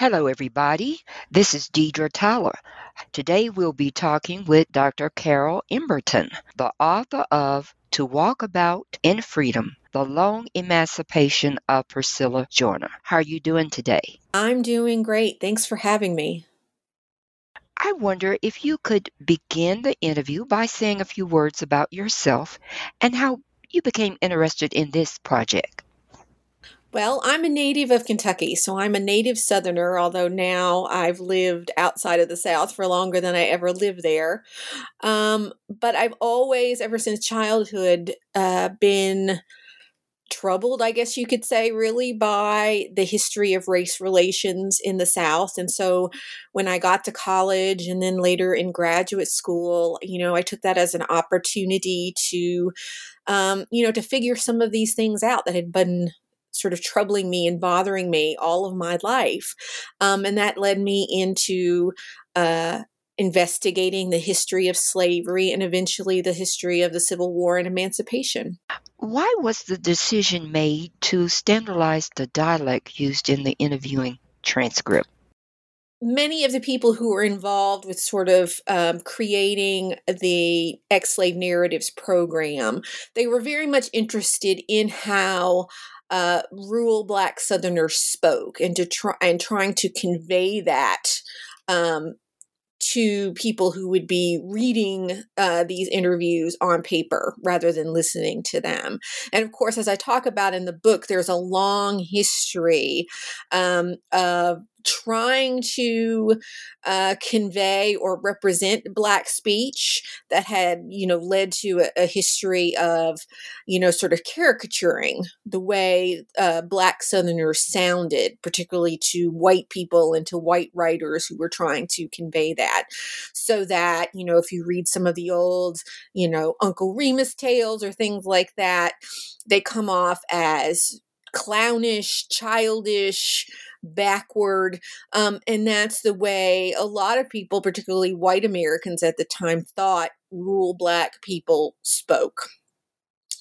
Hello, everybody. This is Deidre Tyler. Today we'll be talking with Dr. Carole Emberton, the author of To Walk About in Freedom The Long Emancipation of Priscilla Joyner. How are you doing today? I'm doing great. Thanks for having me. I wonder if you could begin the interview by saying a few words about yourself and how you became interested in this project. Well, I'm a native of Kentucky, so I'm a native Southerner, although now I've lived outside of the South for longer than I ever lived there. Um, but I've always, ever since childhood, uh, been troubled, I guess you could say, really by the history of race relations in the South. And so when I got to college and then later in graduate school, you know, I took that as an opportunity to, um, you know, to figure some of these things out that had been sort of troubling me and bothering me all of my life. Um, and that led me into uh, investigating the history of slavery and eventually the history of the Civil War and emancipation. Why was the decision made to standardize the dialect used in the interviewing transcript? many of the people who were involved with sort of um, creating the ex-slave narratives program they were very much interested in how uh, rural black southerners spoke and to try and trying to convey that um, to people who would be reading uh, these interviews on paper rather than listening to them. And of course, as I talk about in the book, there's a long history um, of trying to uh, convey or represent black speech that had you know led to a, a, history of you know sort of caricaturing the way uh, black southerners sounded particularly to white people and to white writers who were trying to convey that. So that you know if you read some of the old you know uncle remus tales or things like that they come off as clownish childish backward. Um, and that's the way a lot of people, particularly white Americans at the time, thought rural black people spoke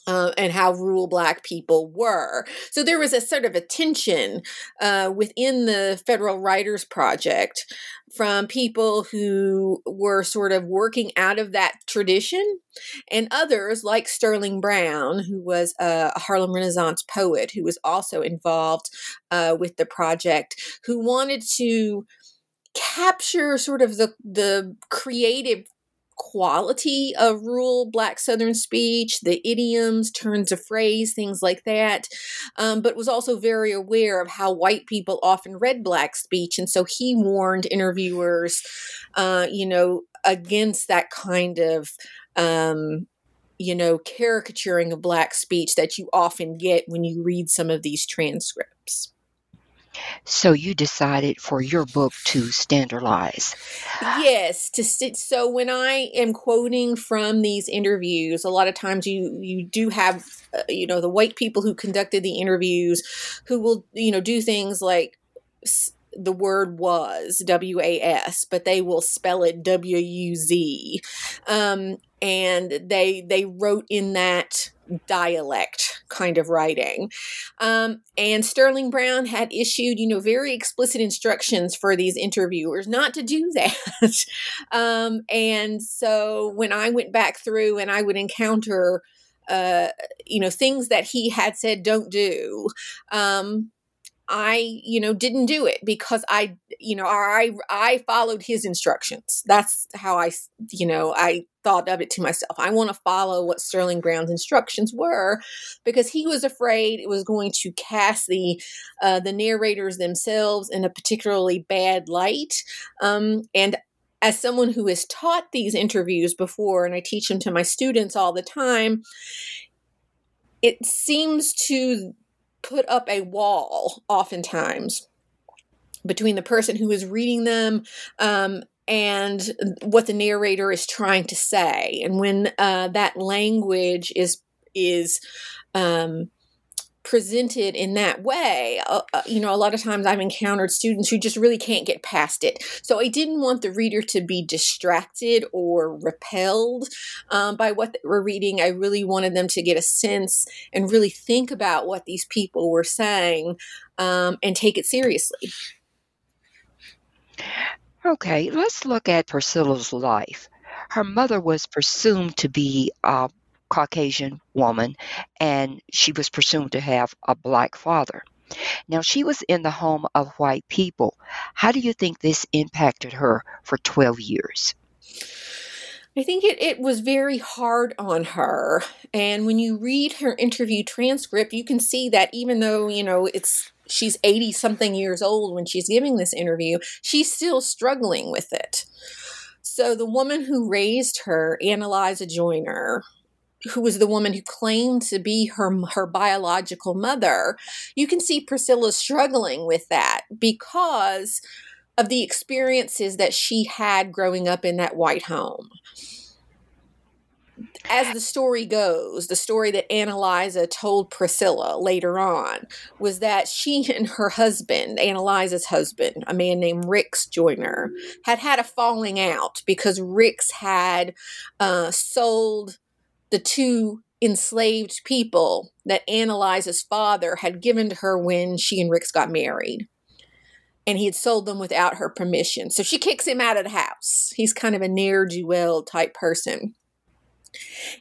uh, and how rural black people were. So there was a sort of a tension uh, within the Federal Writers Project from people who were sort of working out of that tradition, and others like Sterling Brown, who was a Harlem Renaissance poet who was also involved uh, with the project, who wanted to capture sort of the the creative quality of rural Black Southern speech, the idioms, turns of phrase, things like that, um, but was also very aware of how white people often read Black speech. And so he warned interviewers, uh, you know, against that kind of. Um, you know, caricaturing of Black speech that you often get when you read some of these transcripts. So you decided for your book to standardize. Yes, to sit. So when I am quoting from these interviews, a lot of times you you do have uh, you know the white people who conducted the interviews who will you know do things like the word was W A S, but they will spell it W U Z, um, and they they wrote in that dialect kind of writing. Um, and Sterling Brown had issued, you know, very explicit instructions for these interviewers not to do that. um, and so when I went back through and I would encounter, uh, you know, things that he had said don't do, um, I, you know, didn't do it because I, you know, I I followed his instructions. That's how I, you know, I thought of it to myself. I want to follow what Sterling Brown's instructions were because he was afraid it was going to cast the uh, the narrators themselves in a particularly bad light. Um, and as someone who has taught these interviews before, and I teach them to my students all the time, it seems to put up a wall oftentimes between the person who is reading them um, and what the narrator is trying to say. And when uh, that language is is um, presented in that way, uh, uh, you know, a lot of times I've encountered students who just really can't get past it. So I didn't want the reader to be distracted or repelled um, by what they were reading. I really wanted them to get a sense and really think about what these people were saying um, and take it seriously. Okay, let's look at Priscilla's life. Her mother was presumed to be a Caucasian woman, and she was presumed to have a black father. Now, she was in the home of white people. How do you think this impacted her for 12 years? I think it, it was very hard on her. And when you read her interview transcript, you can see that even though, you know, it's she's 80 something years old when she's giving this interview, she's still struggling with it. So the woman who raised her, Annaliza Joyner, who was the woman who claimed to be her her biological mother, you can see Priscilla struggling with that because of the experiences that she had growing up in that white home. As the story goes, the story that Annaliza told Priscilla later on was that she and her husband, Annaliza's husband, a man named Rix Joyner, had had a falling out because Rix had uh, sold the two enslaved people that Annaliza's father had given to her when she and Rix got married. And he had sold them without her permission. So she kicks him out of the house. He's kind of a ne'er do well type person.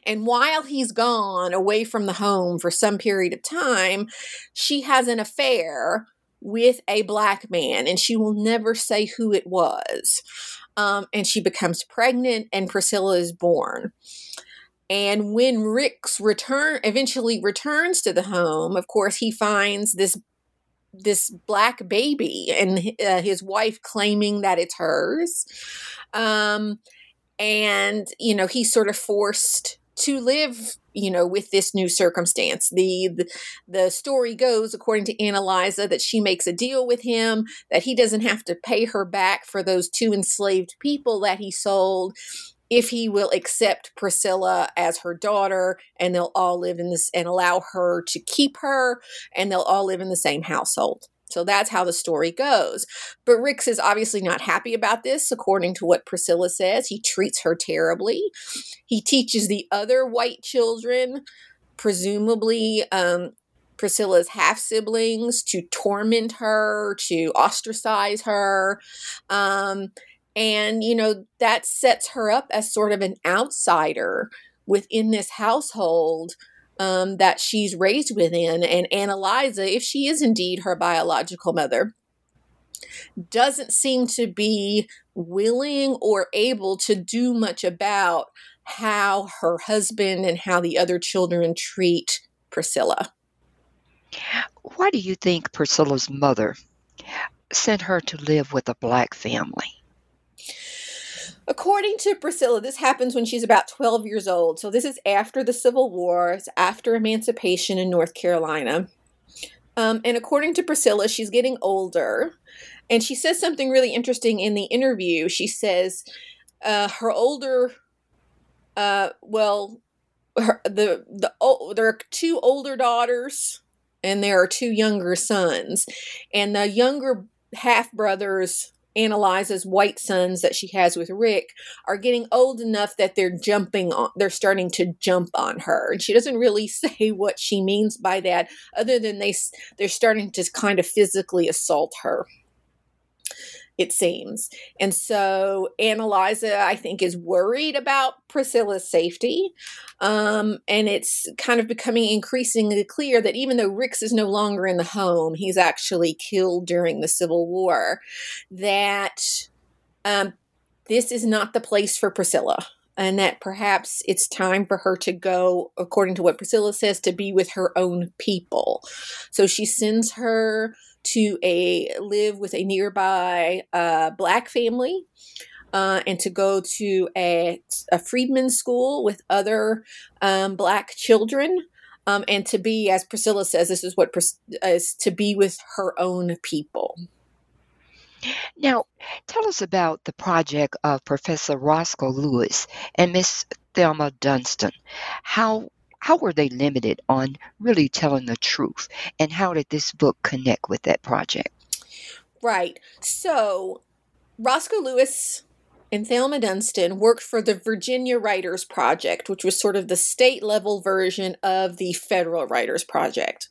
And while he's gone away from the home for some period of time, she has an affair with a black man, and she will never say who it was. Um, and she becomes pregnant, and Priscilla is born. And when Rix return eventually returns to the home, of course, he finds this this black baby and uh, his wife claiming that it's hers. Um, and you know he's sort of forced to live you know with this new circumstance the, the, the story goes according to Annaliza that she makes a deal with him that he doesn't have to pay her back for those two enslaved people that he sold if he will accept Priscilla as her daughter and they'll all live in this and allow her to keep her and they'll all live in the same household. So that's how the story goes. But Rix is obviously not happy about this, according to what Priscilla says. He treats her terribly. He teaches the other white children, presumably um, Priscilla's half siblings, to torment her, to ostracize her. Um, and, you know, that sets her up as sort of an outsider within this household um, that she's raised within. And Annaliza, if she is indeed her biological mother, doesn't seem to be willing or able to do much about how her husband and how the other children treat Priscilla. Why do you think Priscilla's mother sent her to live with a black family? According to Priscilla, this happens when she's about 12 years old. So this is after the Civil War, it's after emancipation in North Carolina. Um, and according to Priscilla, she's getting older. And she says something really interesting in the interview. She says uh, her older, uh, well, her, the the oh, there are two older daughters and there are two younger sons, and the younger half brothers Annaliza's white sons that she has with Rix are getting old enough that they're jumping on, they're starting to jump on her. And she doesn't really say what she means by that, other than they, they're starting to kind of physically assault her. It seems. And so Annaliza, I think, is worried about Priscilla's safety. Um, and it's kind of becoming increasingly clear that even though Rix is no longer in the home, he's actually killed during the Civil War, that um, this is not the place for Priscilla and that perhaps it's time for her to go, according to what Priscilla says, to be with her own people. So she sends her to a live with a nearby uh, black family. Uh, and to go to a, a freedmen's school with other um, black children um, and to be, as Priscilla says, this is what is to be with her own people. Now, tell us about the project of Professor Roscoe Lewis and Miss Thelma Dunston. How how were they limited on really telling the truth, and how did this book connect with that project? Right. So, Roscoe Lewis and Thelma Dunston worked for the Virginia Writers Project, which was sort of the state level version of the Federal Writers Project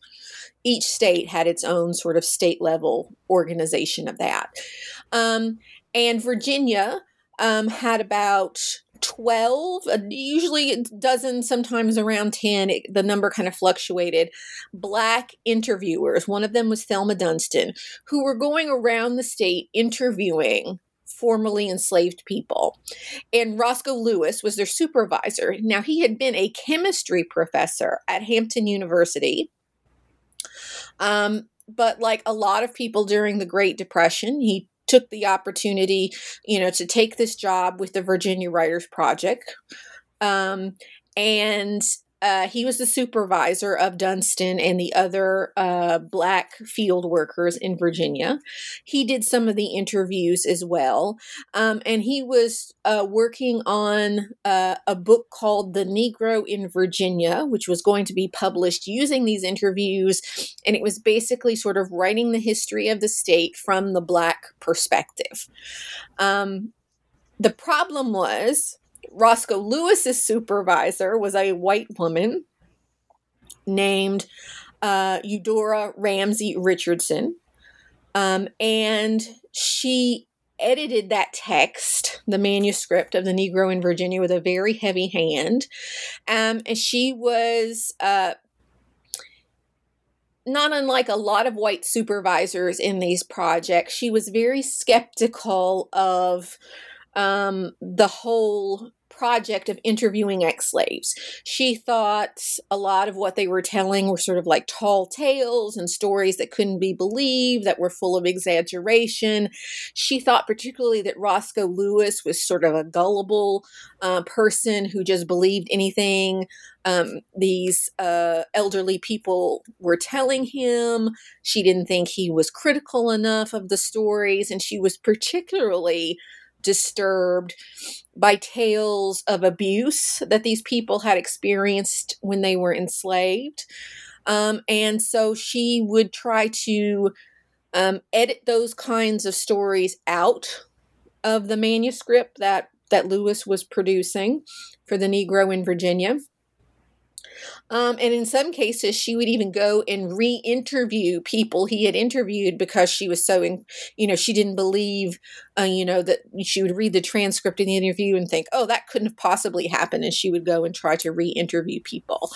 each state had its own sort of state level organization of that. Um, and Virginia um, had about 12 uh, usually a dozen sometimes around 10 it, the number kind of fluctuated black interviewers one of them was thelma dunston who were going around the state interviewing formerly enslaved people. And Roscoe Lewis was their supervisor. Now, he had been a chemistry professor at Hampton University um, but like a lot of people during the Great Depression, he took the opportunity, you know, to take this job with the Virginia Writers Project. Um, and uh, he was the supervisor of Dunston and the other uh, black field workers in Virginia. He did some of the interviews as well. Um, and he was uh, working on uh, a book called The Negro in Virginia, which was going to be published using these interviews. And it was basically sort of writing the history of the state from the black perspective. Um, the problem was Roscoe Lewis's supervisor was a white woman named uh, Eudora Ramsey Richardson. Um, and she edited that text, the manuscript of the Negro in Virginia, with a very heavy hand. Um, and she was uh, not unlike a lot of white supervisors in these projects, she was very skeptical of um, the whole project of interviewing ex slaves. She thought a lot of what they were telling were sort of like tall tales and stories that couldn't be believed, that were full of exaggeration. She thought particularly that Roscoe Lewis was sort of a gullible uh, person who just believed anything um, these uh, elderly people were telling him. She didn't think he was critical enough of the stories, and she was particularly disturbed by tales of abuse that these people had experienced when they were enslaved. Um, and so she would try to um, edit those kinds of stories out of the manuscript that that Lewis was producing for the Negro in Virginia. Um, and in some cases, she would even go and re interview people he had interviewed because she was so, in, you know, she didn't believe, uh, you know, that she would read the transcript in the interview and think, oh, that couldn't have possibly happened. And she would go and try to re interview people.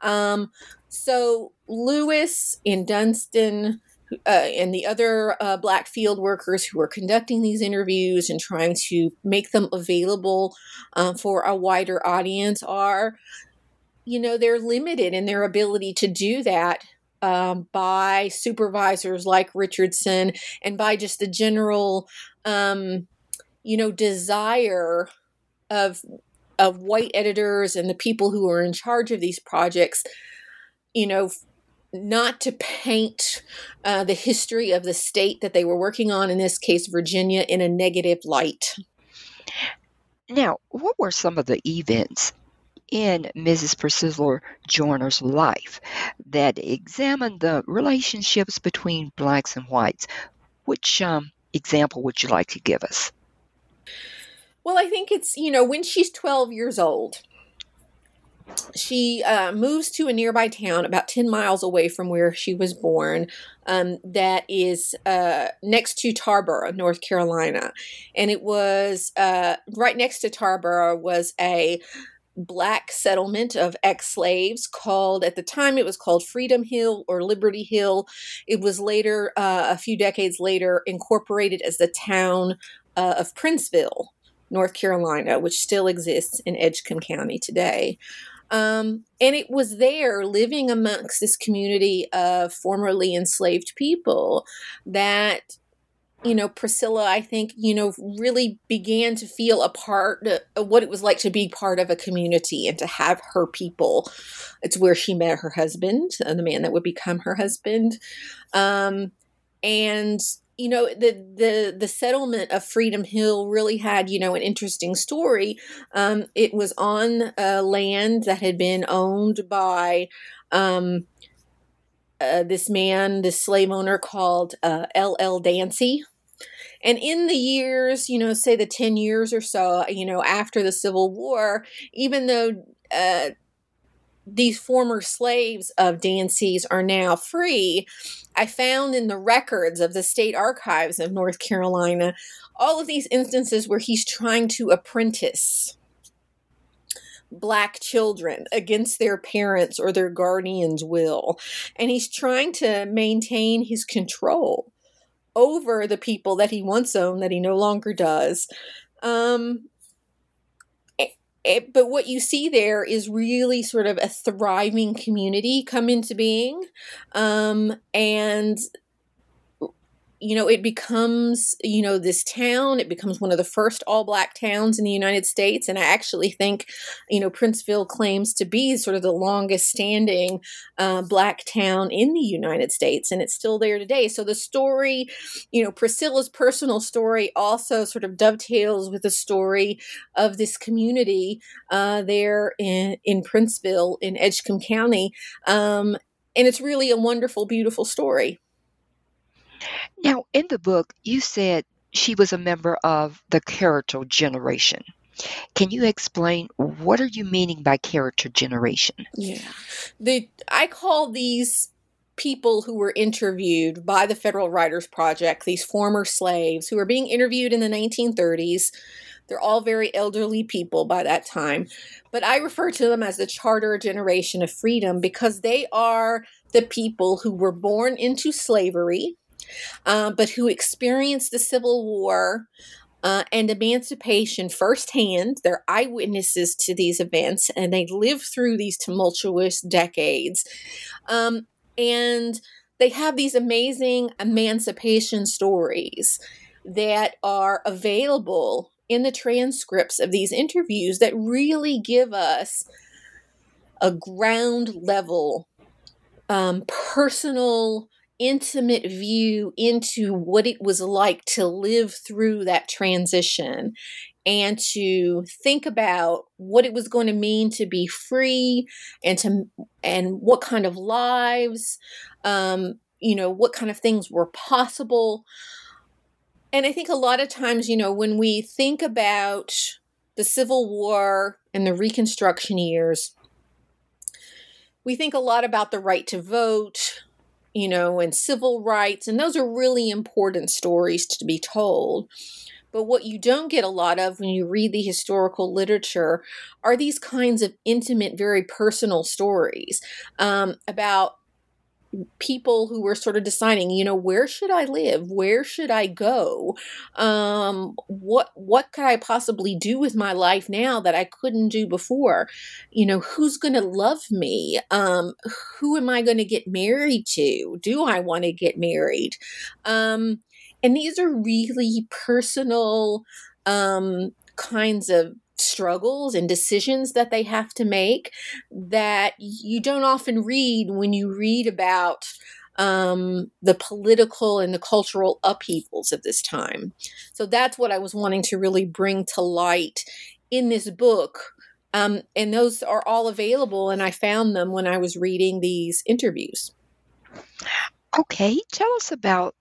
Um, so Lewis and Dunston. Uh, and the other uh, black field workers who were conducting these interviews and trying to make them available uh, for a wider audience are you know, they're limited in their ability to do that um, by supervisors like Richardson and by just the general, um, you know, desire of of white editors and the people who are in charge of these projects, you know, not to paint uh, the history of the state that they were working on, in this case, Virginia, in a negative light. Now, what were some of the events in Mrs. Priscilla Joyner's life that examined the relationships between blacks and whites. Which um, example would you like to give us? Well, I think it's, you know, when she's 12 years old, she uh, moves to a nearby town about 10 miles away from where she was born um, that is uh, next to tarboro north carolina and it was uh, right next to tarboro was a black settlement of ex-slaves called at the time it was called freedom hill or liberty hill. It was later uh, a few decades later incorporated as the town uh, of princeville north carolina which still exists in edgecombe county today. Um, and it was there, living amongst this community of formerly enslaved people, that you know, Priscilla, I think, you know, really began to feel a part of what it was like to be part of a community and to have her people. It's where she met her husband, uh, the man that would become her husband. Um, and you know the the the settlement of Freedom Hill really had you know an interesting story. Um, it was on uh, land that had been owned by um, uh, this man, this slave owner called uh, L. L. Dancy. And in the years, you know, say the 10 years or so, you know, after the Civil War, even though uh, these former slaves of Dancy's are now free, I found in the records of the state archives of North Carolina all of these instances where he's trying to apprentice black children against their parents or their guardians' will. And he's trying to maintain his control over the people that he once owned that he no longer does. Um, it, but what you see there is really sort of a thriving community come into being um, and you know, it becomes, you know, this town, it becomes one of the first all black towns in the United States. And I actually think, you know, Princeville claims to be sort of the longest standing uh, black town in the United States. And it's still there today. So the story, you know, Priscilla's personal story also sort of dovetails with the story of this community uh, there in, in Princeville in Edgecombe County. Um, and it's really a wonderful, beautiful story. Now, in the book, you said she was a member of the character generation. Can you explain what are you meaning by character generation? Yeah. The I call these people who were interviewed by the Federal Writers Project, these former slaves who were being interviewed in the 1930s. They're all very elderly people by that time. But I refer to them as the charter generation of freedom because they are the people who were born into slavery uh, but who experienced the Civil War uh, and emancipation firsthand. They're eyewitnesses to these events and they live through these tumultuous decades. Um, and they have these amazing emancipation stories that are available in the transcripts of these interviews that really give us a ground level um, personal intimate view into what it was like to live through that transition and to think about what it was going to mean to be free and to and what kind of lives um, you know what kind of things were possible. And i think a lot of times you know when we think about the civil war and the reconstruction years we think a lot about the right to vote you know, and civil rights. And those are really important stories to be told. But what you don't get a lot of when you read the historical literature are these kinds of intimate, very personal stories um, about people who were sort of deciding, you know, where should I live? Where should I go? Um, what what could I possibly do with my life now that I couldn't do before? You know, who's going to love me? Um, who am I going to get married to? Do I want to get married? Um, and these are really personal um, kinds of struggles and decisions that they have to make that you don't often read when you read about um, the political and the cultural upheavals of this time. So that's what I was wanting to really bring to light in this book. Um, and those are all available, and I found them when I was reading these interviews. Okay, tell us about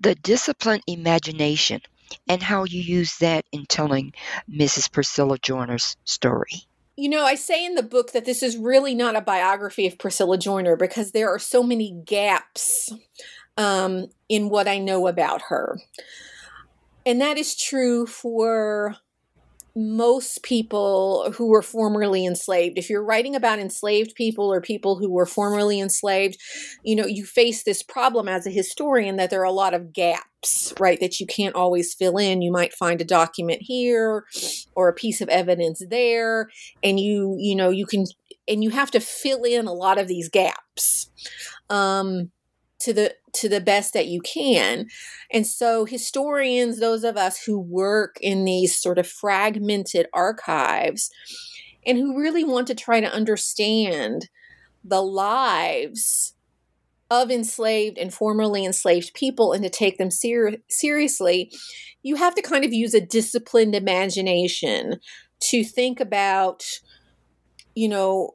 the disciplined imagination and how you use that in telling Mrs. Priscilla Joyner's story. you know, I say in the book that this is really not a biography of Priscilla Joyner because there are so many gaps um, in what I know about her. And that is true for most people who were formerly enslaved. If you're writing about enslaved people or people who were formerly enslaved, you know, you face this problem as a historian that there are a lot of gaps, right, that you can't always fill in. You might find a document here or a piece of evidence there, and you, you know, you can, and you have to fill in a lot of these gaps. Um, to the to the best that you can. And so historians, those of us who work in these sort of fragmented archives and who really want to try to understand the lives of enslaved and formerly enslaved people and to take them ser- seriously, you have to kind of use a disciplined imagination to think about, you know,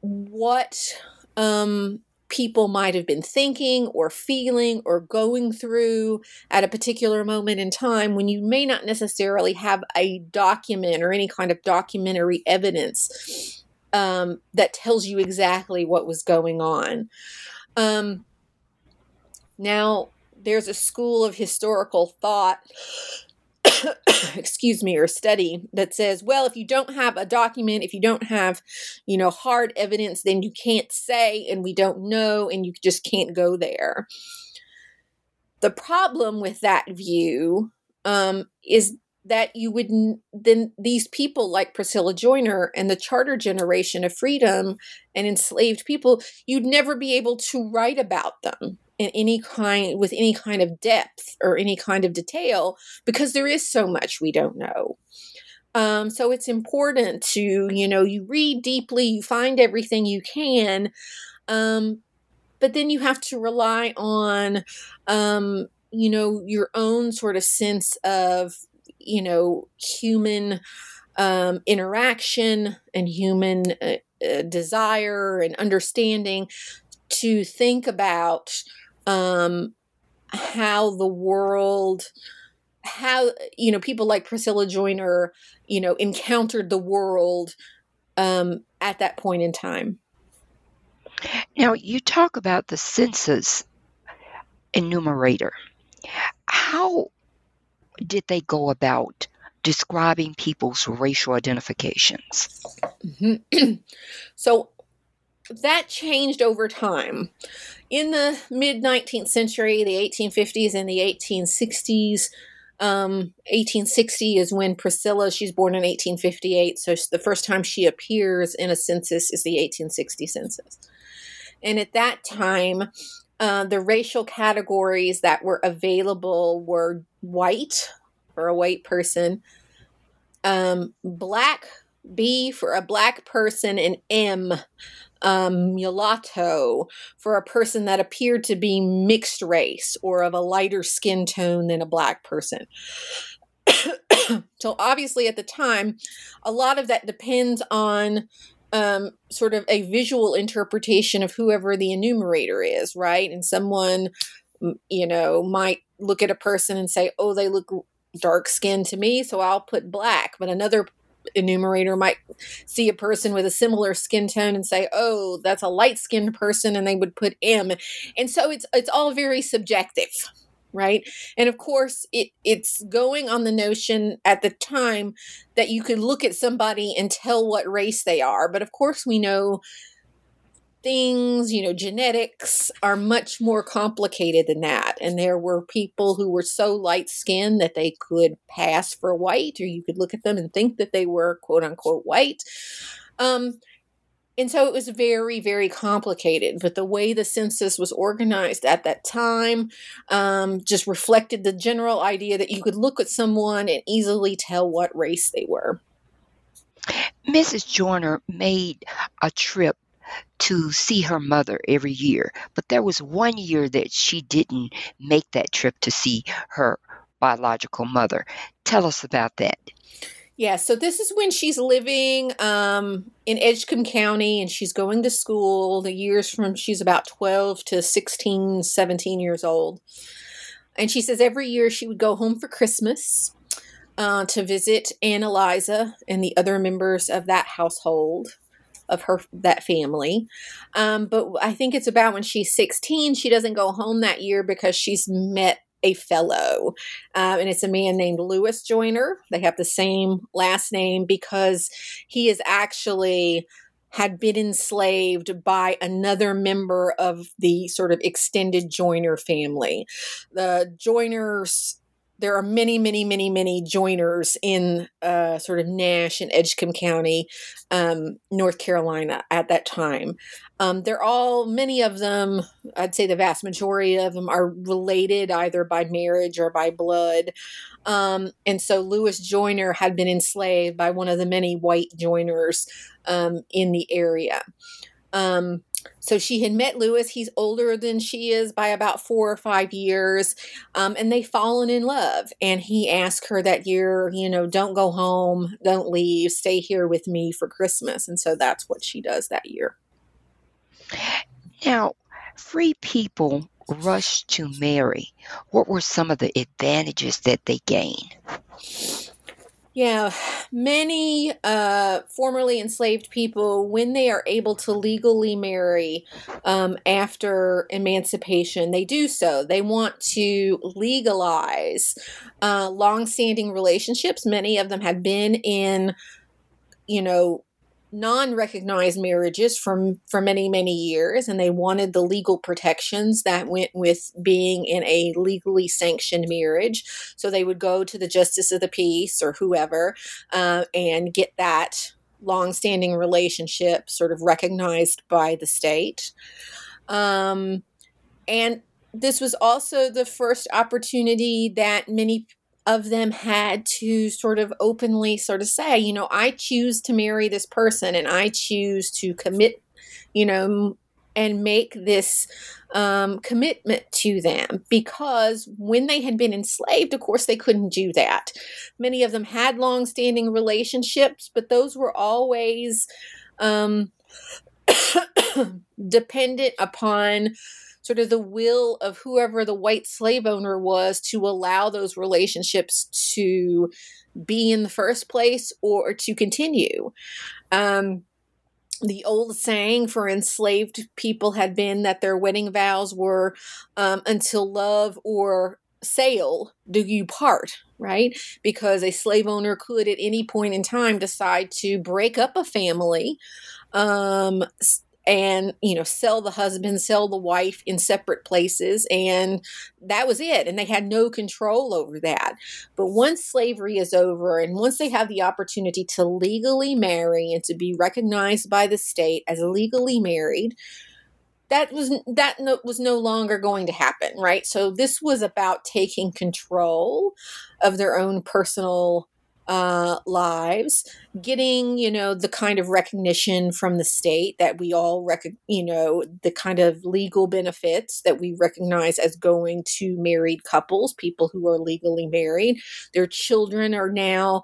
what um, people might have been thinking or feeling or going through at a particular moment in time when you may not necessarily have a document or any kind of documentary evidence um, that tells you exactly what was going on. Um, now, there's a school of historical thought excuse me, or study that says, well, if you don't have a document, if you don't have, you know, hard evidence, then you can't say, and we don't know, and you just can't go there. The problem with that view um, is that you would then these people like Priscilla Joyner and the charter generation of freedom and enslaved people, you'd never be able to write about them in any kind with any kind of depth or any kind of detail because there is so much we don't know. Um, so it's important to you know you read deeply, you find everything you can, um, but then you have to rely on um, you know your own sort of sense of you know human um, interaction and human uh, uh, desire and understanding to think about um, how the world how you know people like priscilla joyner you know encountered the world um, at that point in time. Now you talk about the census enumerator. How did they go about describing people's racial identifications? Mm-hmm. so that changed over time in the mid 19th century, the 1850s and the 1860s, um, 1860 is when Priscilla, she's born in 1858, so the first time she appears in a census is the 1860 census. And at that time, uh, the racial categories that were available were white for a white person, um, black B for a black person, and M um, mulatto for a person that appeared to be mixed race or of a lighter skin tone than a black person. so, obviously, at the time, a lot of that depends on um, sort of a visual interpretation of whoever the enumerator is, right? And someone, you know, might look at a person and say, oh, they look dark skinned to me, so I'll put black. But another enumerator might see a person with a similar skin tone and say, "Oh, that's a light-skinned person," and they would put M. And so it's it's all very subjective, right? And of course, it it's going on the notion at the time that you could look at somebody and tell what race they are. But of course, we know things, you know, genetics are much more complicated than that. And there were people who were so light skinned that they could pass for white, or you could look at them and think that they were quote unquote white. Um, and so it was very, very complicated. But the way the census was organized at that time um, just reflected the general idea that you could look at someone and easily tell what race they were. Mrs. Joyner made a trip to see her mother every year. But there was one year that she didn't make that trip to see her biological mother. Tell us about that. Yeah, so this is when she's living um, in Edgecombe County and she's going to school the years from she's about 12 to 16, 17 years old. And she says every year she would go home for Christmas uh, to visit Annaliza and the other members of that household of her that family. Um, but I think it's about when she's 16. She doesn't go home that year because she's met a fellow, um, and it's a man named Lewis Joyner. They have the same last name because he is actually had been enslaved by another member of the sort of extended Joyner family. The Joyners there are many, many, many, many Joyners in uh, sort of Nash and Edgecombe County, um, North Carolina at that time. Um, they're all, many of them, I'd say the vast majority of them are related either by marriage or by blood. Um, and so Lewis Joyner had been enslaved by one of the many white Joyners um, in the area. Um, so she had met Lewis. He's older than she is by about four or five years. Um, and they've fallen in love. And he asked her that year, you know, don't go home, don't leave, stay here with me for Christmas. And so that's what she does that year. Now, free people rushed to marry. What were some of the advantages that they gained? Yeah, many uh, formerly enslaved people, when they are able to legally marry um, after emancipation, they do so. They want to legalize uh, long-standing relationships. Many of them have been in, you know, non-recognized marriages from for many many years and they wanted the legal protections that went with being in a legally sanctioned marriage. So they would go to the justice of the peace or whoever uh, and get that long-standing relationship sort of recognized by the state. Um, and this was also the first opportunity that many of them had to sort of openly sort of say, you know, I choose to marry this person and I choose to commit, you know, and make this um, commitment to them because when they had been enslaved, of course, they couldn't do that. Many of them had long standing relationships, but those were always um, dependent upon sort of the will of whoever the white slave owner was to allow those relationships to be in the first place or to continue. Um, the old saying for enslaved people had been that their wedding vows were um, until love or sale do you part right because a slave owner could at any point in time decide to break up a family um, and you know sell the husband sell the wife in separate places and that was it and they had no control over that. But once slavery is over and once they have the opportunity to legally marry and to be recognized by the state as legally married that was that no, was no longer going to happen right? So this was about taking control of their own personal uh, lives, getting you know the kind of recognition from the state that we all rec- you know the kind of legal benefits that we recognize as going to married couples, people who are legally married. Their children are now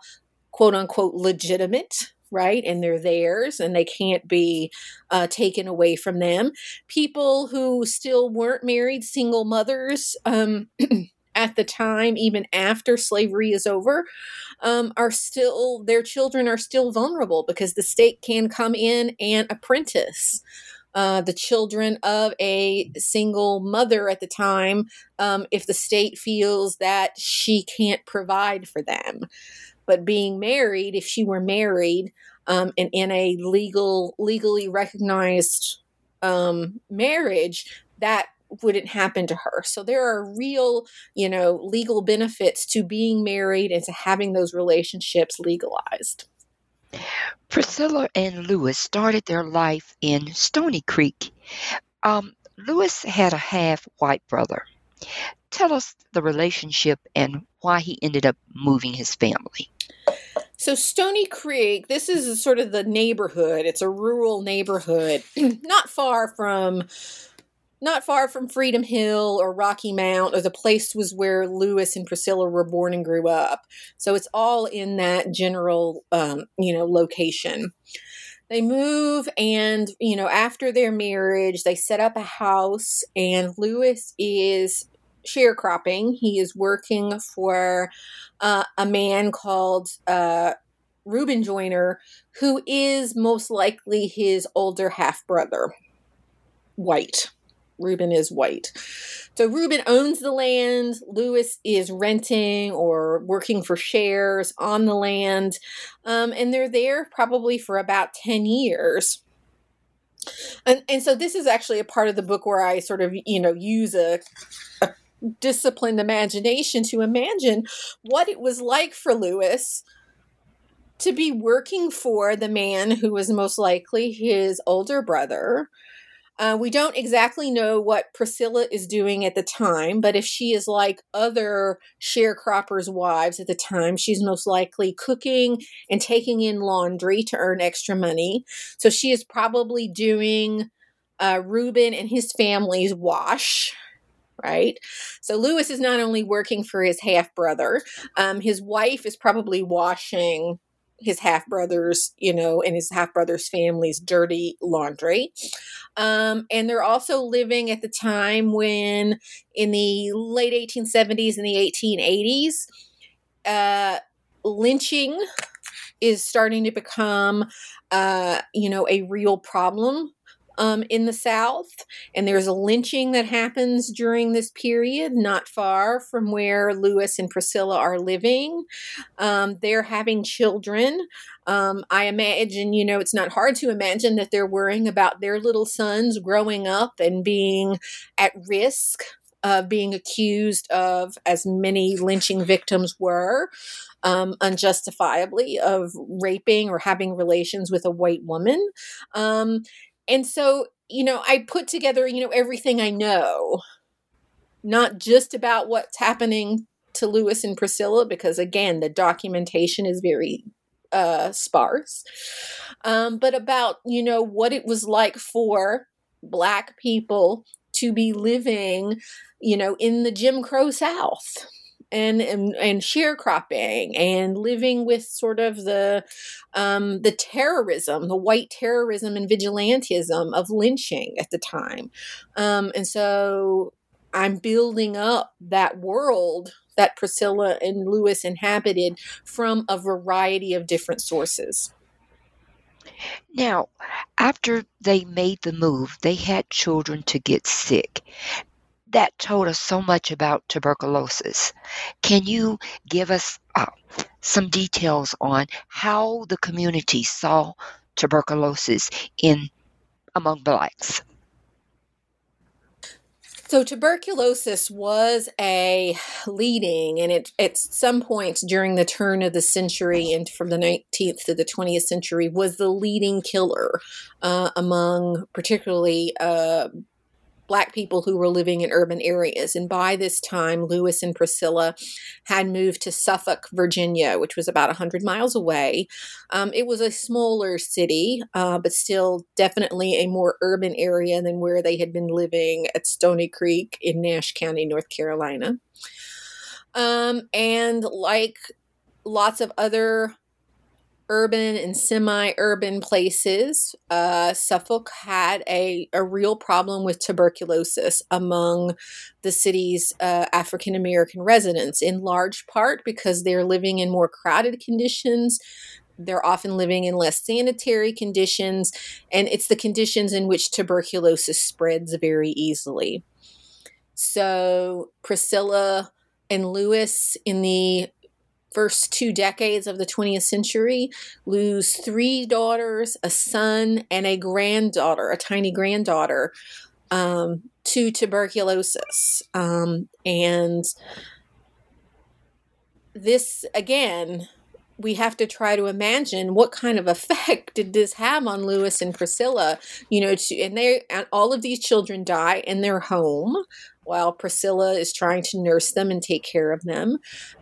quote unquote legitimate right? And they're theirs and they can't be uh, taken away from them. People who still weren't married, single mothers, um, at the time, even after slavery is over, um, are still, their children are still vulnerable because the state can come in and apprentice. Uh, the children of a single mother at the time um, if the state feels that she can't provide for them. But being married, if she were married um, and in a legal, legally recognized um, marriage, that wouldn't happen to her. So there are real, you know, legal benefits to being married and to having those relationships legalized. Priscilla and Lewis started their life in Stony Creek. Um, Lewis had a half white brother. Tell us the relationship and why he ended up moving his family. So Stony Creek, this is sort of the neighborhood. It's a rural neighborhood, not far from not far from Freedom Hill or Rocky Mount, or the place was where Lewis and Priscilla were born and grew up. So it's all in that general, um, you know, location. They move, and you know, after their marriage, they set up a house, and Lewis is sharecropping. He is working for uh, a man called uh, Reuben Joyner, who is most likely his older half brother, white. Reuben is white. So Reuben owns the land. Lewis is renting or working for shares on the land. Um, and they're there probably for about 10 years. And, and so this is actually a part of the book where I sort of, you know, use a, a disciplined imagination to imagine what it was like for Lewis to be working for the man who was most likely his older brother uh, we don't exactly know what Priscilla is doing at the time, but if she is like other sharecroppers' wives at the time, she's most likely cooking and taking in laundry to earn extra money. So she is probably doing uh, Reuben and his family's wash right? So Lewis is not only working for his half brother, um, his wife is probably washing his half brothers, you know, and his half brother's family's dirty laundry. Um, and they're also living at the time when, in the late 1870s and the 1880s, uh, lynching is starting to become, uh, you know, a real problem um, in the South. And there's a lynching that happens during this period, not far from where Lewis and Priscilla are living. Um, they're having children. Um, I imagine, you know, it's not hard to imagine that they're worrying about their little sons growing up and being at risk of being accused of, as many lynching victims were, um, unjustifiably, of raping or having relations with a white woman. Um, and so, you know, I put together, you know, everything I know, not just about what's happening to Lewis and Priscilla, because again, the documentation is very uh, sparse, um, but about, you know, what it was like for Black people to be living, you know, in the Jim Crow South and and, and sharecropping and living with sort of the um, the terrorism, the white terrorism and vigilantism of lynching at the time, um, and so I'm building up that world that Priscilla and Lewis inhabited from a variety of different sources. Now, after they made the move, they had children to get sick that told us so much about tuberculosis. Can you give us uh, some details on how the community saw tuberculosis in among blacks? So tuberculosis was a leading, and it at some points during the turn of the century and from the 19th to the 20th century was the leading killer uh, among particularly uh, black people who were living in urban areas. And by this time, Lewis and Priscilla had moved to Suffolk, Virginia, which was about 100 miles away. Um, it was a smaller city, uh, but still definitely a more urban area than where they had been living at Stony Creek in Nash County, North Carolina. Um, and like lots of other urban and semi-urban places, uh, Suffolk had a, a real problem with tuberculosis among the city's uh, African American residents, in large part because they're living in more crowded conditions. They're often living in less sanitary conditions, and it's the conditions in which tuberculosis spreads very easily. So, Priscilla and Lewis in the first two decades of the 20th century lose three daughters, a son, and a granddaughter, a tiny granddaughter, um, to tuberculosis. Um, and this, again, we have to try to imagine what kind of effect did this have on Lewis and Priscilla, you know, to, and they and all of these children die in their home while Priscilla is trying to nurse them and take care of them.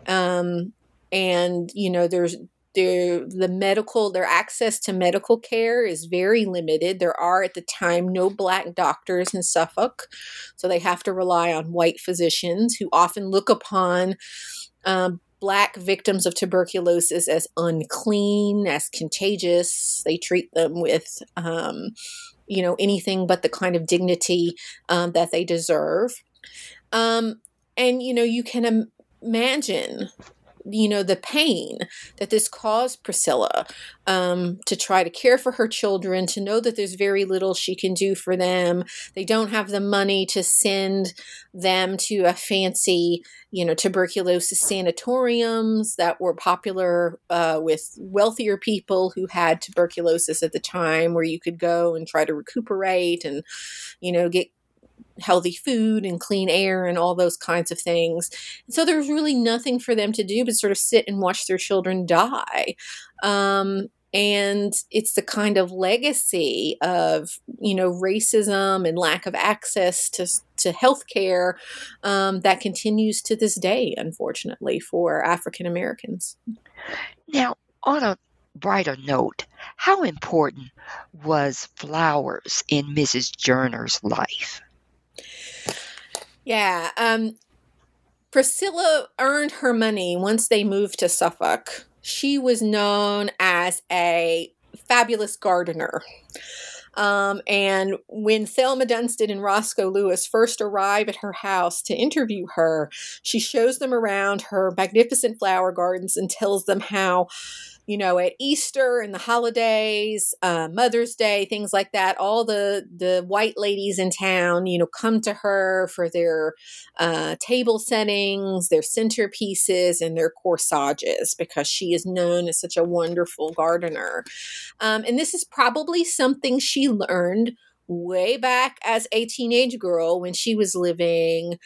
Um, and you know there's the medical their access to medical care is very limited. There are at the time no black doctors in suffolk. So they have to rely on white physicians who often look upon um, black victims of tuberculosis as unclean as contagious. They treat them with um, you know anything but the kind of dignity um, that they deserve. Um, and you know you can Im- imagine you know the pain that this caused priscilla um, to try to care for her children to know that there's very little she can do for them. They don't have the money to send them to a fancy you know tuberculosis sanatoriums that were popular uh, with wealthier people who had tuberculosis at the time where you could go and try to recuperate and you know get healthy food and clean air and all those kinds of things. So there was really nothing for them to do but sort of sit and watch their children die. Um, and it's the kind of legacy of you know racism and lack of access to to healthcare um, that continues to this day, unfortunately, for African Americans. Now, on a brighter note, how important was flowers in Mrs. Joyner's life? Yeah. Um, Priscilla earned her money once they moved to Suffolk. She was known as a fabulous gardener. Um, and when Thelma Dunstan and Roscoe Lewis first arrive at her house to interview her, she shows them around her magnificent flower gardens and tells them how you know, at Easter and the holidays, uh, Mother's Day, things like that, all the the white ladies in town, you know, come to her for their uh, table settings, their centerpieces, and their corsages because she is known as such a wonderful gardener. Um, and this is probably something she learned way back as a teenage girl when she was living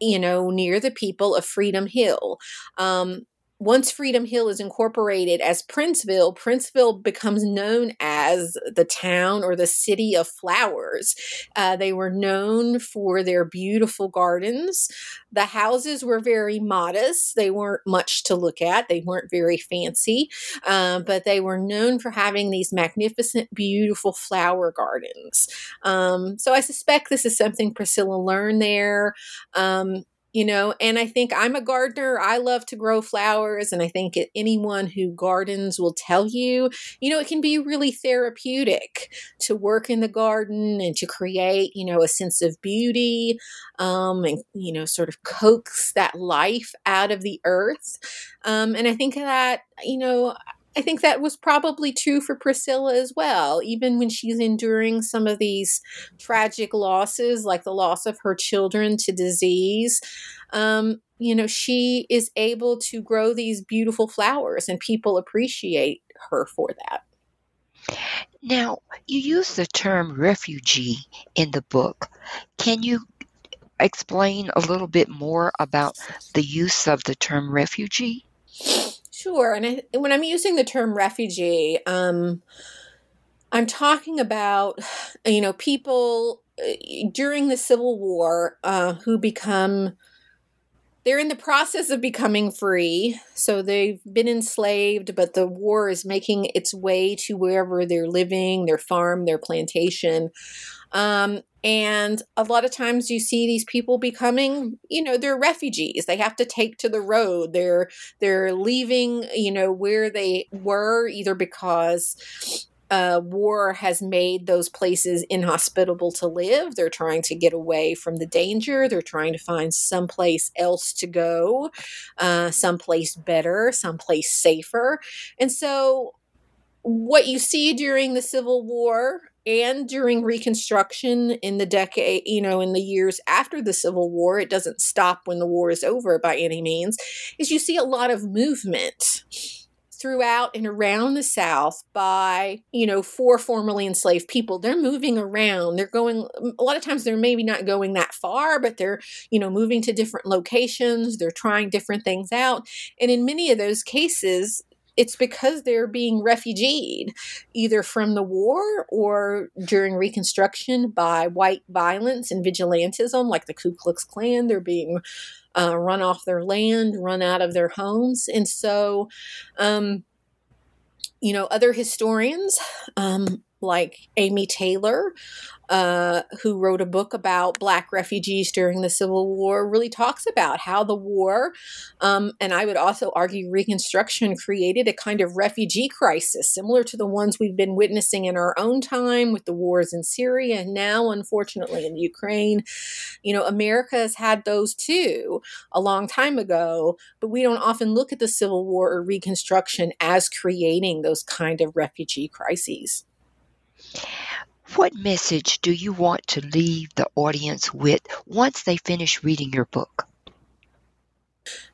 you know, near the people of Freedom Hill. Um, once Freedom Hill is incorporated as Princeville, Princeville becomes known as the town or the city of flowers. Uh, they were known for their beautiful gardens. The houses were very modest. They weren't much to look at, they weren't very fancy, uh, but they were known for having these magnificent, beautiful flower gardens. Um, so I suspect this is something Priscilla learned there. Um, you know and i think i'm a gardener i love to grow flowers and i think anyone who gardens will tell you you know it can be really therapeutic to work in the garden and to create you know a sense of beauty um, and you know sort of coax that life out of the earth. Um, and i think that you know I think that was probably true for Priscilla as well, even when she's enduring some of these tragic losses, like the loss of her children to disease. Um, you know, she is able to grow these beautiful flowers, and people appreciate her for that. Now, you use the term refugee in the book. Can you explain a little bit more about the use of the term refugee? Sure. And I, when I'm using the term refugee, um, I'm talking about, you know, people uh, during the Civil War uh, who become, they're in the process of becoming free. So they've been enslaved, but the war is making its way to wherever they're living, their farm, their plantation. Um, and a lot of times you see these people becoming, you know, they're refugees. They have to take to the road. They're they're leaving, you know, where they were either because uh, war has made those places inhospitable to live. They're trying to get away from the danger. They're trying to find someplace else to go, uh, someplace better, someplace safer. And so, what you see during the Civil War and during Reconstruction in the decade, you know, in the years after the Civil War, it doesn't stop when the war is over by any means, is you see a lot of movement throughout and around the South by, you know, for formerly enslaved people. They're moving around. They're going, a lot of times they're maybe not going that far, but they're, you know, moving to different locations. They're trying different things out. And in many of those cases, it's because they're being refugeed either from the war or during Reconstruction by white violence and vigilantism, like the Ku Klux Klan. They're being uh, run off their land, run out of their homes. And so, um, you know, other historians um, like Amy Taylor, uh, who wrote a book about Black refugees during the Civil War, really talks about how the war, um, and I would also argue Reconstruction, created a kind of refugee crisis similar to the ones we've been witnessing in our own time with the wars in Syria and now, unfortunately, in Ukraine. You know, America has had those too a long time ago, but we don't often look at the Civil War or Reconstruction as creating those kind of refugee crises. What message do you want to leave the audience with once they finish reading your book?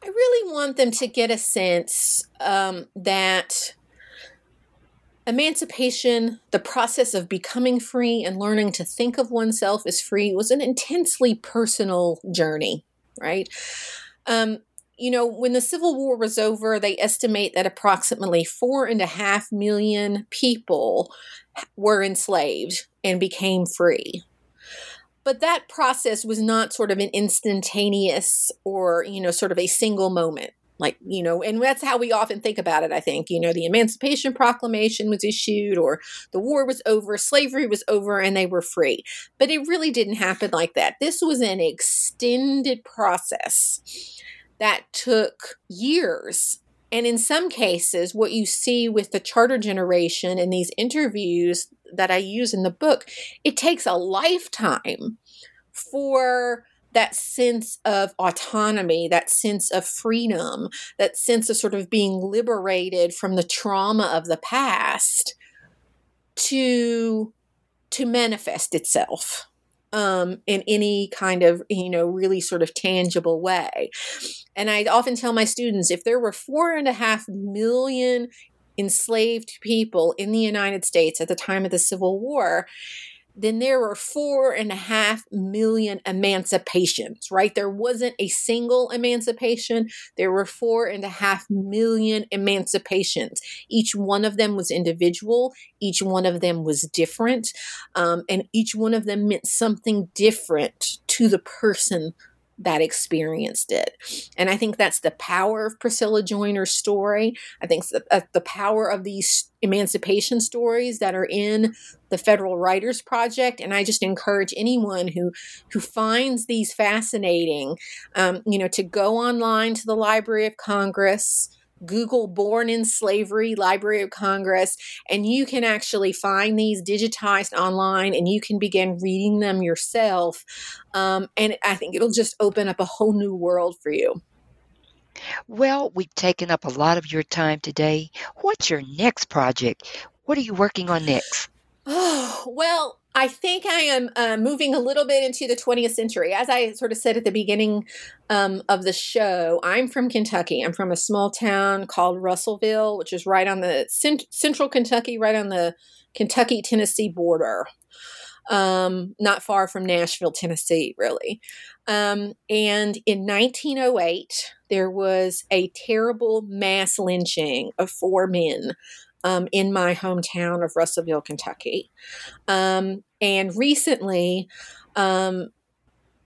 I really want them to get a sense um, that emancipation, the process of becoming free and learning to think of oneself as free, was an intensely personal journey, right? Um, you know, when the Civil War was over, they estimate that approximately four and a half million people were enslaved and became free. But that process was not sort of an instantaneous or, you know, sort of a single moment. Like, you know, and that's how we often think about it, I think. You know, the Emancipation Proclamation was issued, or the war was over, slavery was over, and they were free. But it really didn't happen like that. This was an extended process that took years. And in some cases, what you see with the charter generation in these interviews that I use in the book, it takes a lifetime for that sense of autonomy, that sense of freedom, that sense of sort of being liberated from the trauma of the past to to manifest itself um, in any kind of, you know, really sort of tangible way. And I often tell my students if there were four and a half million enslaved people in the United States at the time of the Civil War, then there were four and a half million emancipations, right? There wasn't a single emancipation. There were four and a half million emancipations. Each one of them was individual, each one of them was different, um, and each one of them meant something different to the person that experienced it. And I think that's the power of Priscilla Joyner's story. I think the, uh, the power of these emancipation stories that are in the Federal Writers Project. And I just encourage anyone who who finds these fascinating, um, you know, to go online to the Library of Congress Google Born in Slavery Library of Congress, and you can actually find these digitized online and you can begin reading them yourself. Um, and I think it'll just open up a whole new world for you. Well, we've taken up a lot of your time today. What's your next project? What are you working on next? Oh, well, I think I am uh, moving a little bit into the 20th century. As I sort of said at the beginning um, of the show, I'm from Kentucky. I'm from a small town called Russellville, which is right on the cent- central Kentucky, right on the Kentucky Tennessee border, um, not far from Nashville, Tennessee, really. Um, and in 1908, there was a terrible mass lynching of four men um, in my hometown of Russellville, Kentucky. Um, and recently, um,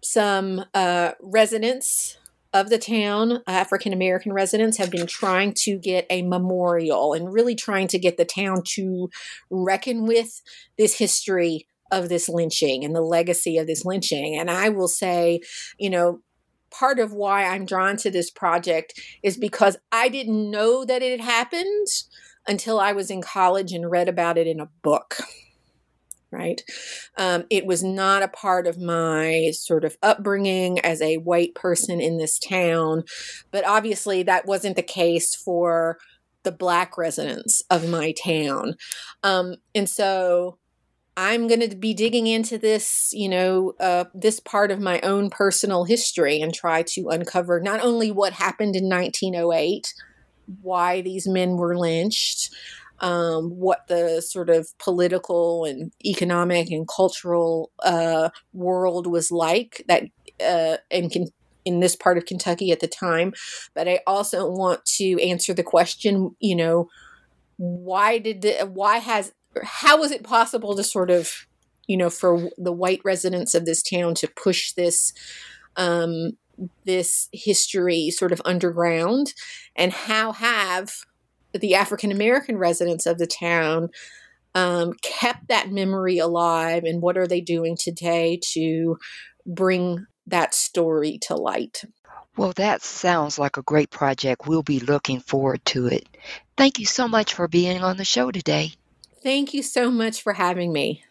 some uh, residents of the town, African American residents, have been trying to get a memorial and really trying to get the town to reckon with this history of this lynching and the legacy of this lynching. And I will say, you know, part of why I'm drawn to this project is because I didn't know that it happened until I was in college and read about it in a book. Right. Um, it was not a part of my sort of upbringing as a white person in this town. But obviously, that wasn't the case for the black residents of my town. Um, and so I'm going to be digging into this, you know, uh, this part of my own personal history and try to uncover not only what happened in 1908 why these men were lynched, um, what the sort of political and economic and cultural uh, world was like that, uh, and can, in this part of Kentucky at the time. But I also want to answer the question, you know, why did the, why has how was it possible to sort of you know for the white residents of this town to push this um, this history sort of underground and how have the African American residents of the town um, kept that memory alive, and what are they doing today to bring that story to light? Well, that sounds like a great project. We'll be looking forward to it. Thank you so much for being on the show today. Thank you so much for having me.